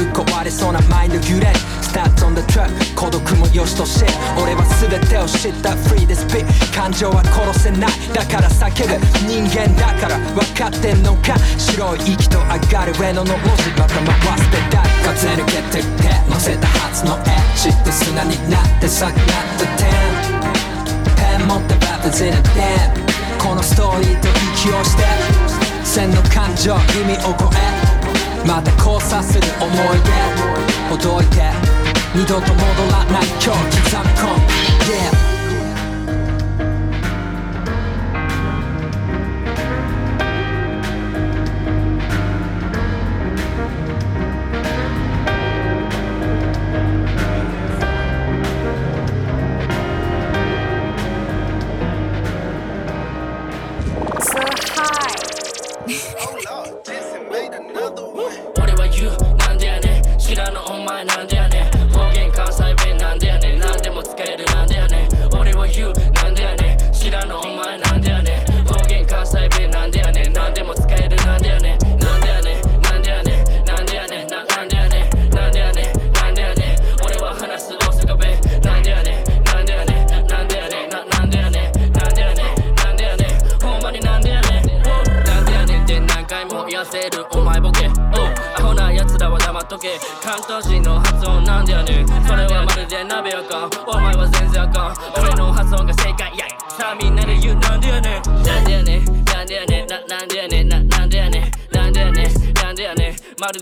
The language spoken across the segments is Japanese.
ぶっ壊れそうなマインド揺れ。る Stats on the track 孤独も良しとして。俺は全てを知った。Free the speak 感情は殺せない。だから叫ぶ。人間だから。分かってんのか？白い息と上がる上野の文字また回して誰かず抜けてって乗せた初のエッジって砂になってさなった点ペン持ってバットゼネテこのストーリーと息をして。線の感情意味を超え。また交差する思い出。ほどいて。二度と戻らない。今日刻み込む Yeah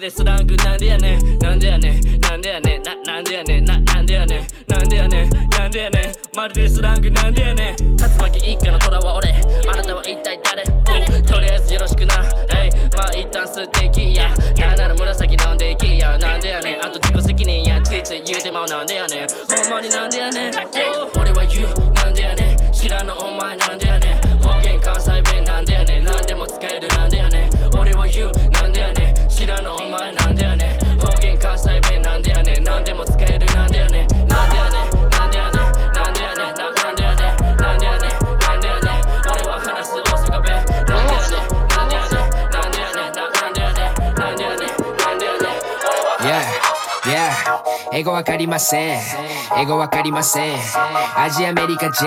まるでスラングなんでやねん。なんでやねん。なんでやねん。ななんでやねん。ななんでやねん。なんでやねん。なんでやねん。まるでスラングなんでやねん。竜巻一家の虎は俺。あなたは一体誰？とりあえずよろしくな。えいまあ一旦素敵や。なんなら紫飲んでいきや。なんでやねん。あと自己責任や。ついつい言うてまう。なんでやねん。ほんまになんでやねん。英語わかりません。英語わかりません。アジアメリカ人。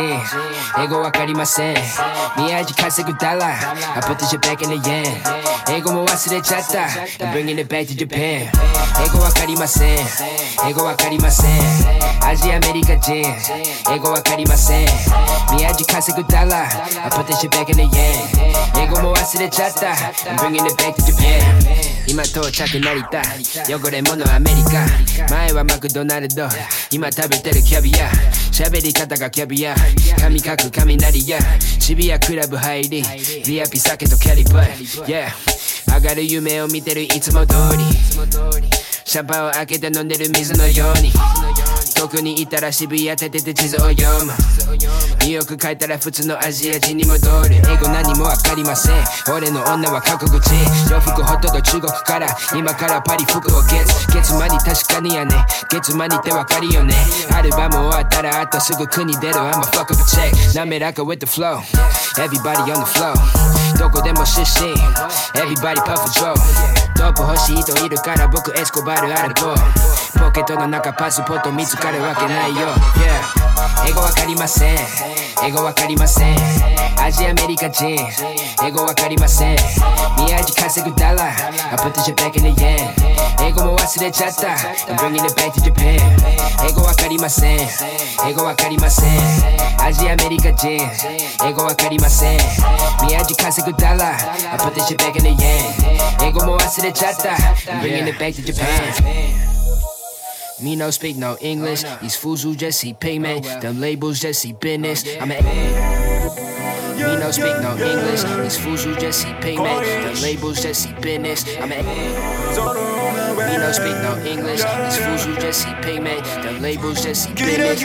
英語わかりません。宮地稼ぐダラ I put this shit back in the yen 英語も忘れちゃった。I'm bringing it back to Japan 英語わかりません。英語わかりません。アジアメリカ人。英語わかりません。宮地稼ぐダラ I put this shit back in the yen 英語も忘れちゃった。I'm bringing it back to Japan 今到着成田汚れ物アメリカ。前はマクドナルド。今食べてるキャビア。喋り方がキャビア。髪かく雷や。渋谷クラブ入り。VIP 酒とキャリバー Yeah 上がる夢を見てるいつも通り。シャンパンを開けて飲んでる水のように。遠くにいたら渋谷立てて地図を読む。ニューヨーク帰ったら普通のアジア人に戻る。英語何もわかりません。俺の女は覚悟口洋服ほとんど中国から。今からパリ服をゲッツ。月間に確かにやね。月間にってわかるよね。アルバム終わったらあとすぐ国出る。I'm a fuck up a check 滑らか with the flow. Everybody on the flow. どこでも出身 Everybody puff a draw ドープ欲しい人いるから僕エスコバルあるとポケットの中パスポート見つかるわけないよ。Yeah 英語わかりません。英語わかりません。アジアアメリカ人。英語わかりません。宮地稼ぐダラ I put this shit back in the yen 英語も忘れちゃった。I'm bringing it back to Japan 英語わかりません。英語わかりません。アジアアメリカ人。英語わかりません。宮地稼ぐダラ I put this shit back in the yen 英語も忘れ bachata, bringing it back to Japan. Me no speak no English. These fools who just see payment. Them labels just see business. I'm a Me no speak no. English. These fools who just see payment. Them labels just see business. I'm a Me no speak no English. These fools who just see payment. Them labels just see business.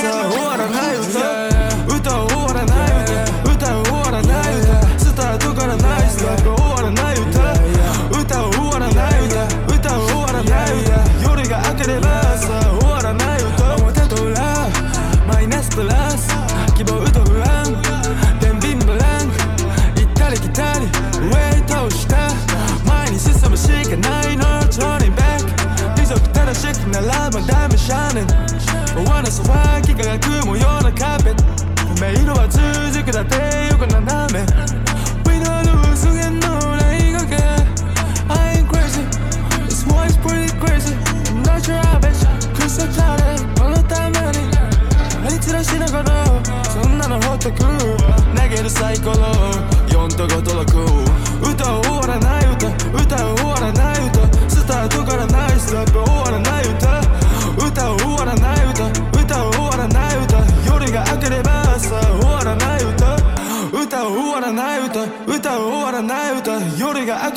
さ終わらない歌歌終わらない歌歌終わらない歌スタートからないスタート終わらない歌歌終わらない歌歌終わらない歌夜が明ければさ終わらない歌表と裏マイナスプラス希望と不安天秤ブランク行ったり来たりウェイトした。前に進むしかないの。Turning back 規則正しくならばダメシャネン I wanna survive 輝く模様のカーペット夢色は続くだって横斜め We don't lose again no like okay I ain't crazy This one's pretty crazy I'm not your average クソチャレこのために張り散らしながらそんなのほっとく投げるサイコロ4と5と6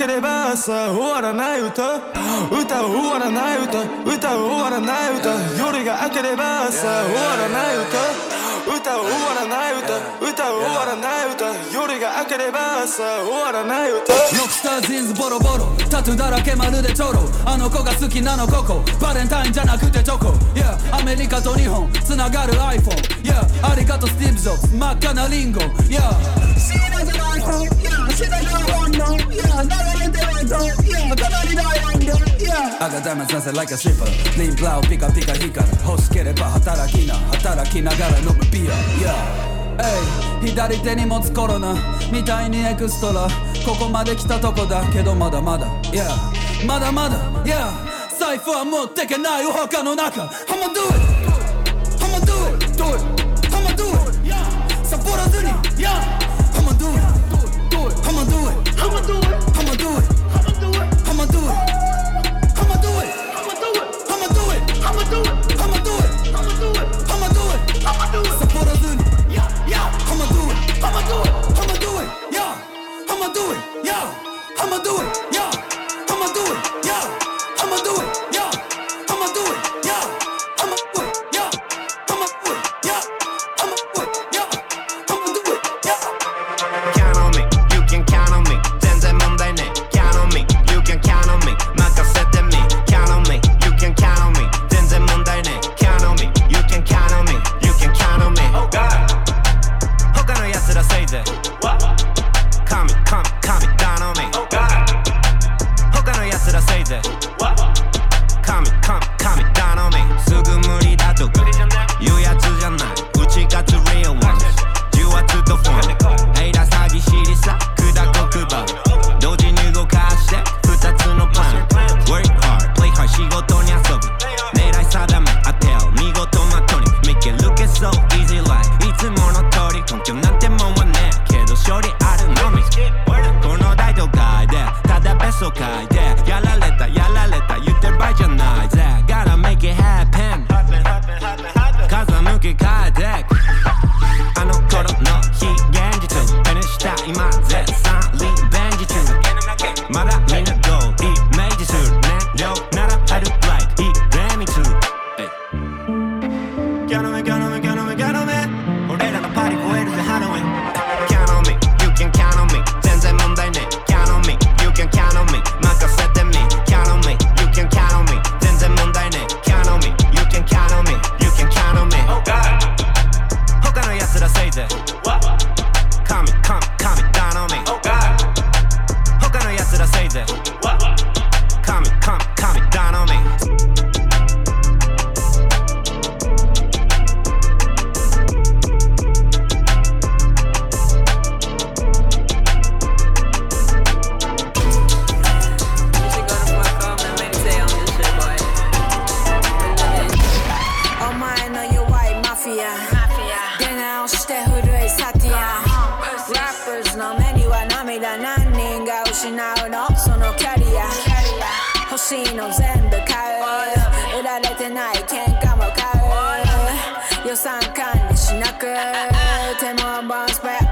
ければ朝終わらない歌。歌を終わらない歌。歌を終わらない歌。夜が明ければ朝終わらない歌。歌を終わらない歌。歌を終わらない歌。夜が明ければ朝終わらない歌。ロックスタージーンズボロボロ。タトゥーだらけまるでチョロ。あの子が好きなのここバレンタインじゃなくてチョコ。Yeah アメリカと日本。つながる iPhone Yeah ありがとうスティーブ・ジョブズ真っ赤なリンゴ。Yeah 死ぬじゃない上がダメさせ like a slipper ネームプラウピカピカヒら欲しければ働きな働きながら飲むビア、yeah. 左手に持つコロナみたいにエクストラここまで来たとこだけどまだまだ、yeah. まだまだ、yeah. 財布は持ってけないお墓の中 I'ma do it. I'ma do it. I'ma do it. サボらずに、yeah. I'ma do it. I'ma do it. I'ma do it. I'ma do it. I'ma do it. I'ma do it. I'ma do it. I'ma do it. I'ma do it. I'ma do it. I'ma do it. I'ma do it. I'ma do it. I'ma do it. I'ma do it. Yeah. I'ma do it. That. whisper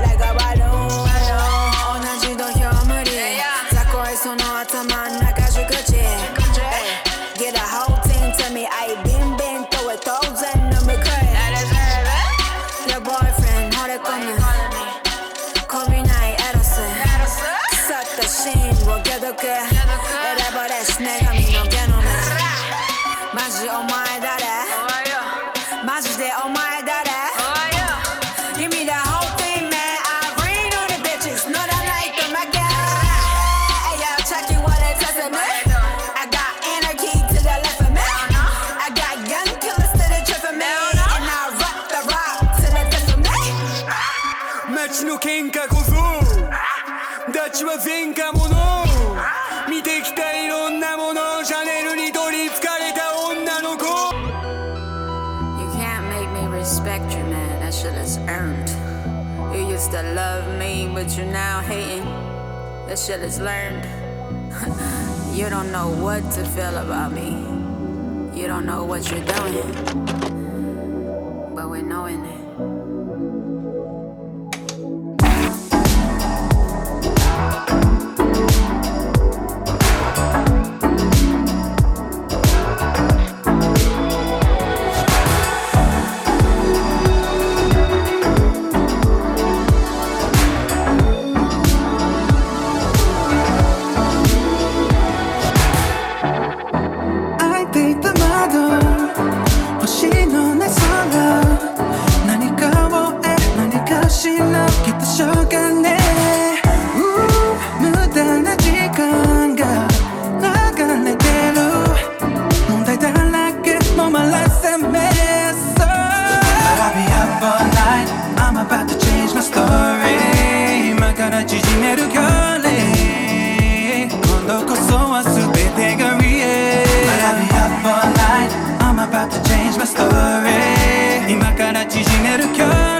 earned. You used to love me, but you're now hating. That shit is learned. you don't know what to feel about me. You don't know what you're doing, but we're knowing it. I'm about to change my story. 今から縮める距離。今度こそは全てが見え。I'll be up all night. I'm about to change my story. 今から縮める距離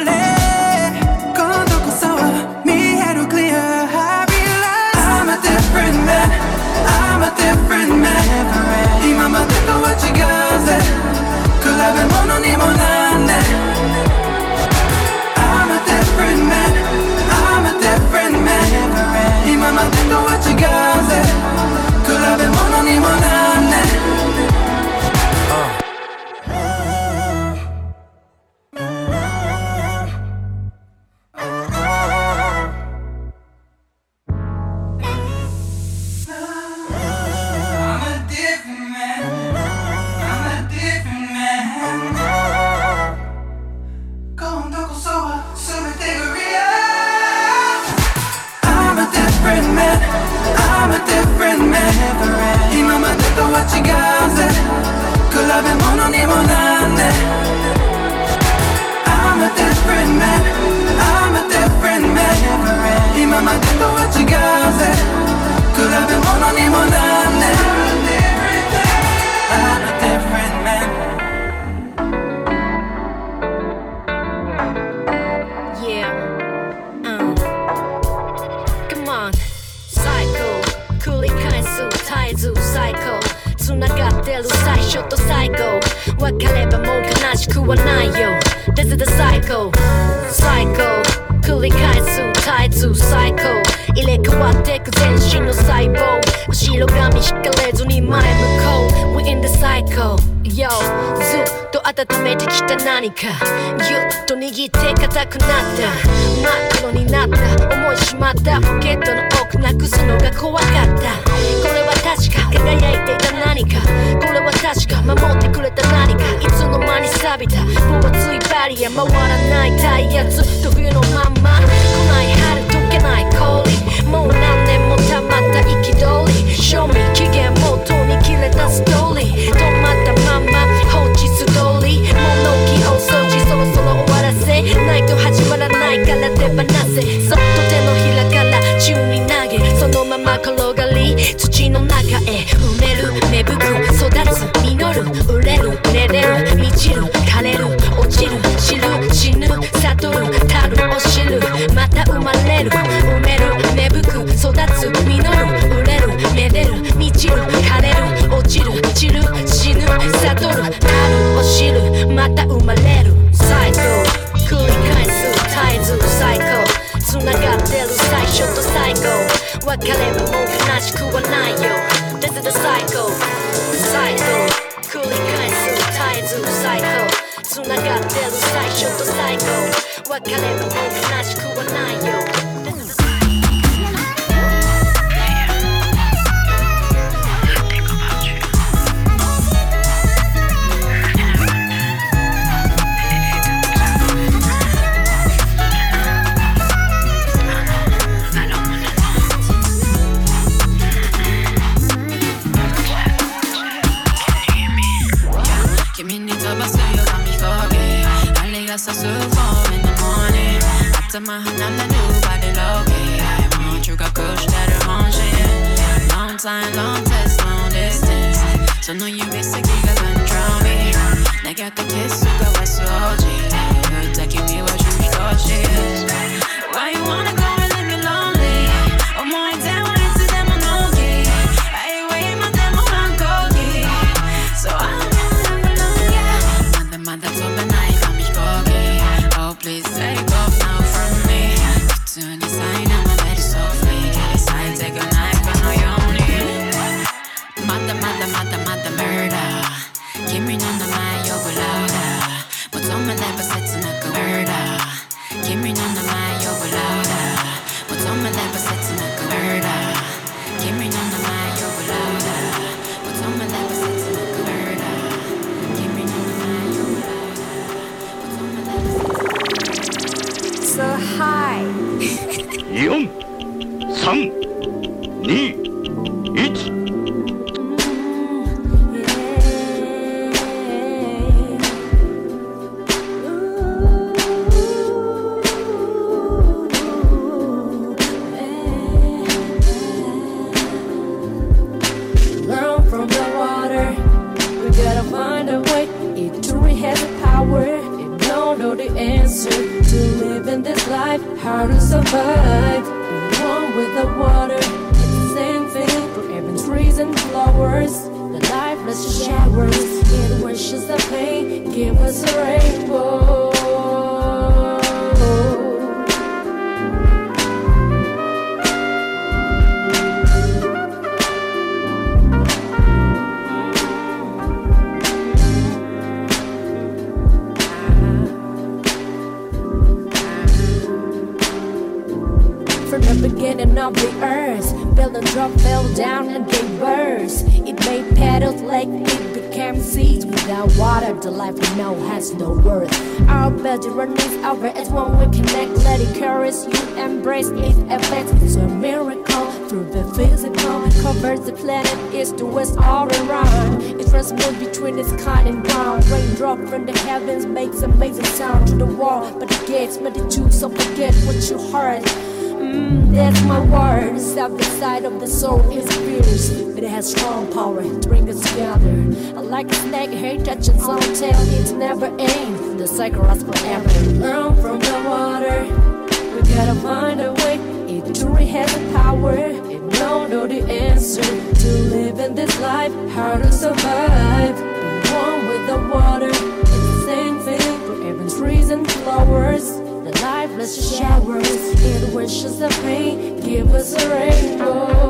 る最初と最後。別ればもう悲しくはないよ。This is the cycle Cycle 繰り返す。絶えず最高入れ替わってく全身の細胞。後ろ髪引かれずに前向こう。We in the cycle Yo 温めてきた何か。ぎゅっと握って硬くなった。真っ黒になった。思いしまったポケットの奥なくすのが怖かった。これは確か輝いていた何か。これは確か守ってくれた何か。いつの間に錆びた。分厚いバリア回らないタイヤずっと冬のまんま来ない春溶けない氷。もう何年も溜まった憤り。賞味期限もとに切れたストーリー。ないと始まらないから手放せ。そっと手のひらから宙に投げそのまま転がり土の中へ埋める。Calais. So no you miss a giggle and drown me Now you're taking me what you thought Why you wanna a drop fell down and gave birth. It made petals like it became seeds. Without water, the life we know has no worth. Our bedroom is over as one we connect. Let it carry you embrace its effects. It's a miracle through the physical. Covers the planet east to west all around. It transmoves between the sky and ground. Raindrop from the heavens makes amazing sound to the wall. But the gates made the two, so forget what you heard. Mm, that's my word. Step side of the soul is fierce, but it has strong power to bring us together. I like a snake, hate touching some tail. It's never end. The cycle lasts forever. Learn from the water. We gotta find a way. It truly has the power. It don't know the answer to live in this life. How to survive. Be one with the water. It's the same thing for even trees and flowers. Let the lifeless showers, it wishes the pain, give us a rainbow.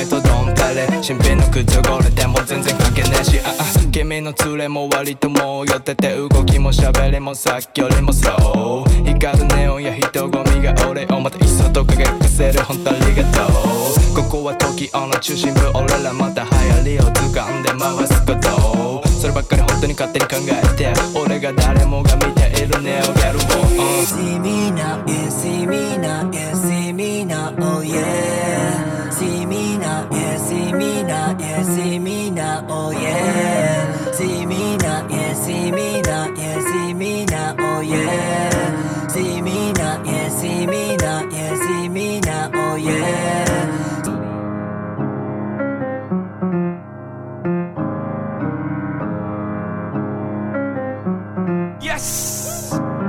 べ燃えとドンペレ新品の靴汚れても全然関係ねえし。ああ君の連れも割ともう寄ってて動きも喋りもさっきよりもそう光るネオンや人混みが俺をまた一層と輝かせる。本当ありがとう。ここは東京の中心部俺らまた流行りを掴んで回すこと。そればっかり本当に勝手に考えて俺が誰もが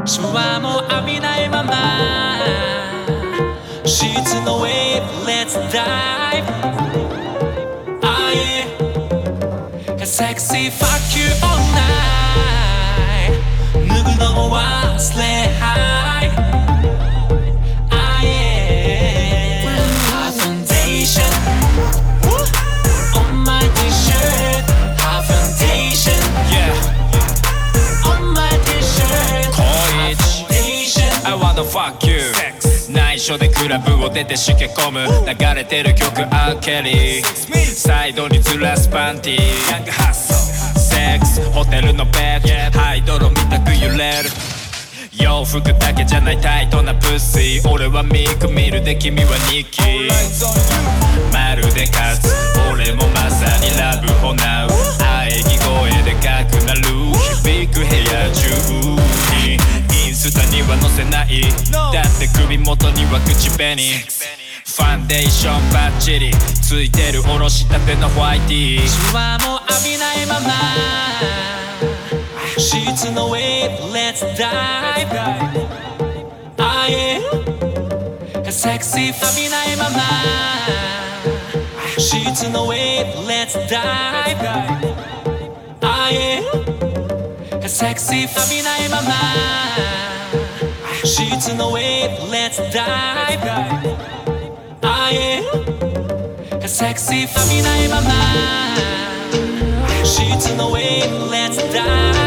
Yes! シャワーも浴びないままシーツのウェーブ Let's dive Ah yeah Sexy fuck 内緒でクラブを出てしけ込む。流れてる曲アーケリーサイドにずらすパンティー。ヤングハッソセックスホテルのベッド。ハイドロみたく揺れる。洋服だけじゃないタイトなプッシー俺はミークミルで君はニッキーまるで勝つ。俺もまさにラブホナウ。喘ぎ声でかくなる。響く部屋中スタには載せない。だって首元には口紅。ファンデーションバッチリ。ついてるおろしたてのホワイティー。シャワーも浴びないまま。シーツのウェーブ Let's dive Ah yeah Sexy 浴びないまま。シーツのウェーブ Let's dive Ah yeah Sexy 浴びないままシ Sheets no wave, let's dive. Ah yeah, a sexy feminine mama. Sheets no wave, let's dive.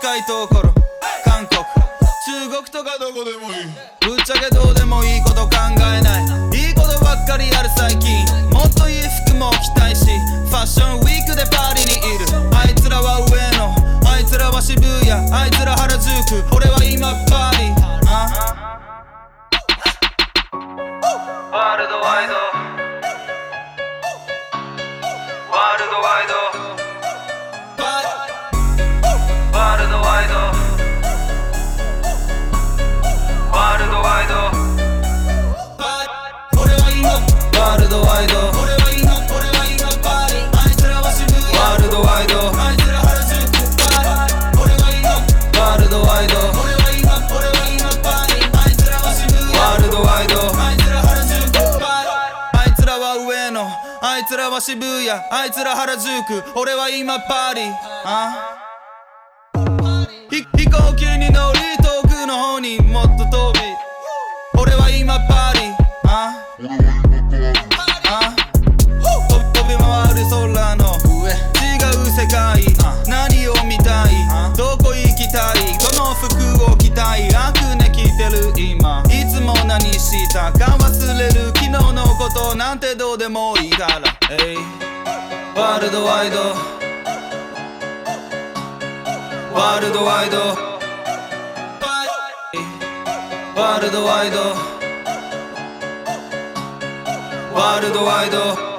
近いところ。韓国。中国とかどこでもいい。ぶっちゃけどうでもいいこと考えない。いいことばっかりやる最近。もっといい服も着たいし。ファッションウィークでパリにいる。あいつらは上野。あいつらは渋谷。あいつら原宿。俺は今パリ。あ？ワールドワイド。ワールドワイド。は渋谷あいつら原宿俺は今パリ。あ？ひ飛行機に乗り遠くの方にもっと飛び。俺は今パリ。あ？あ？飛び回る空の上。違う世界。何を見たい？どこ行きたい？どの服を着たい？アクネ着てる今。いつも何した？か忘れることなんてどうでもいいから。ワールドワイドワールドワイドワールドワイドワールドワイド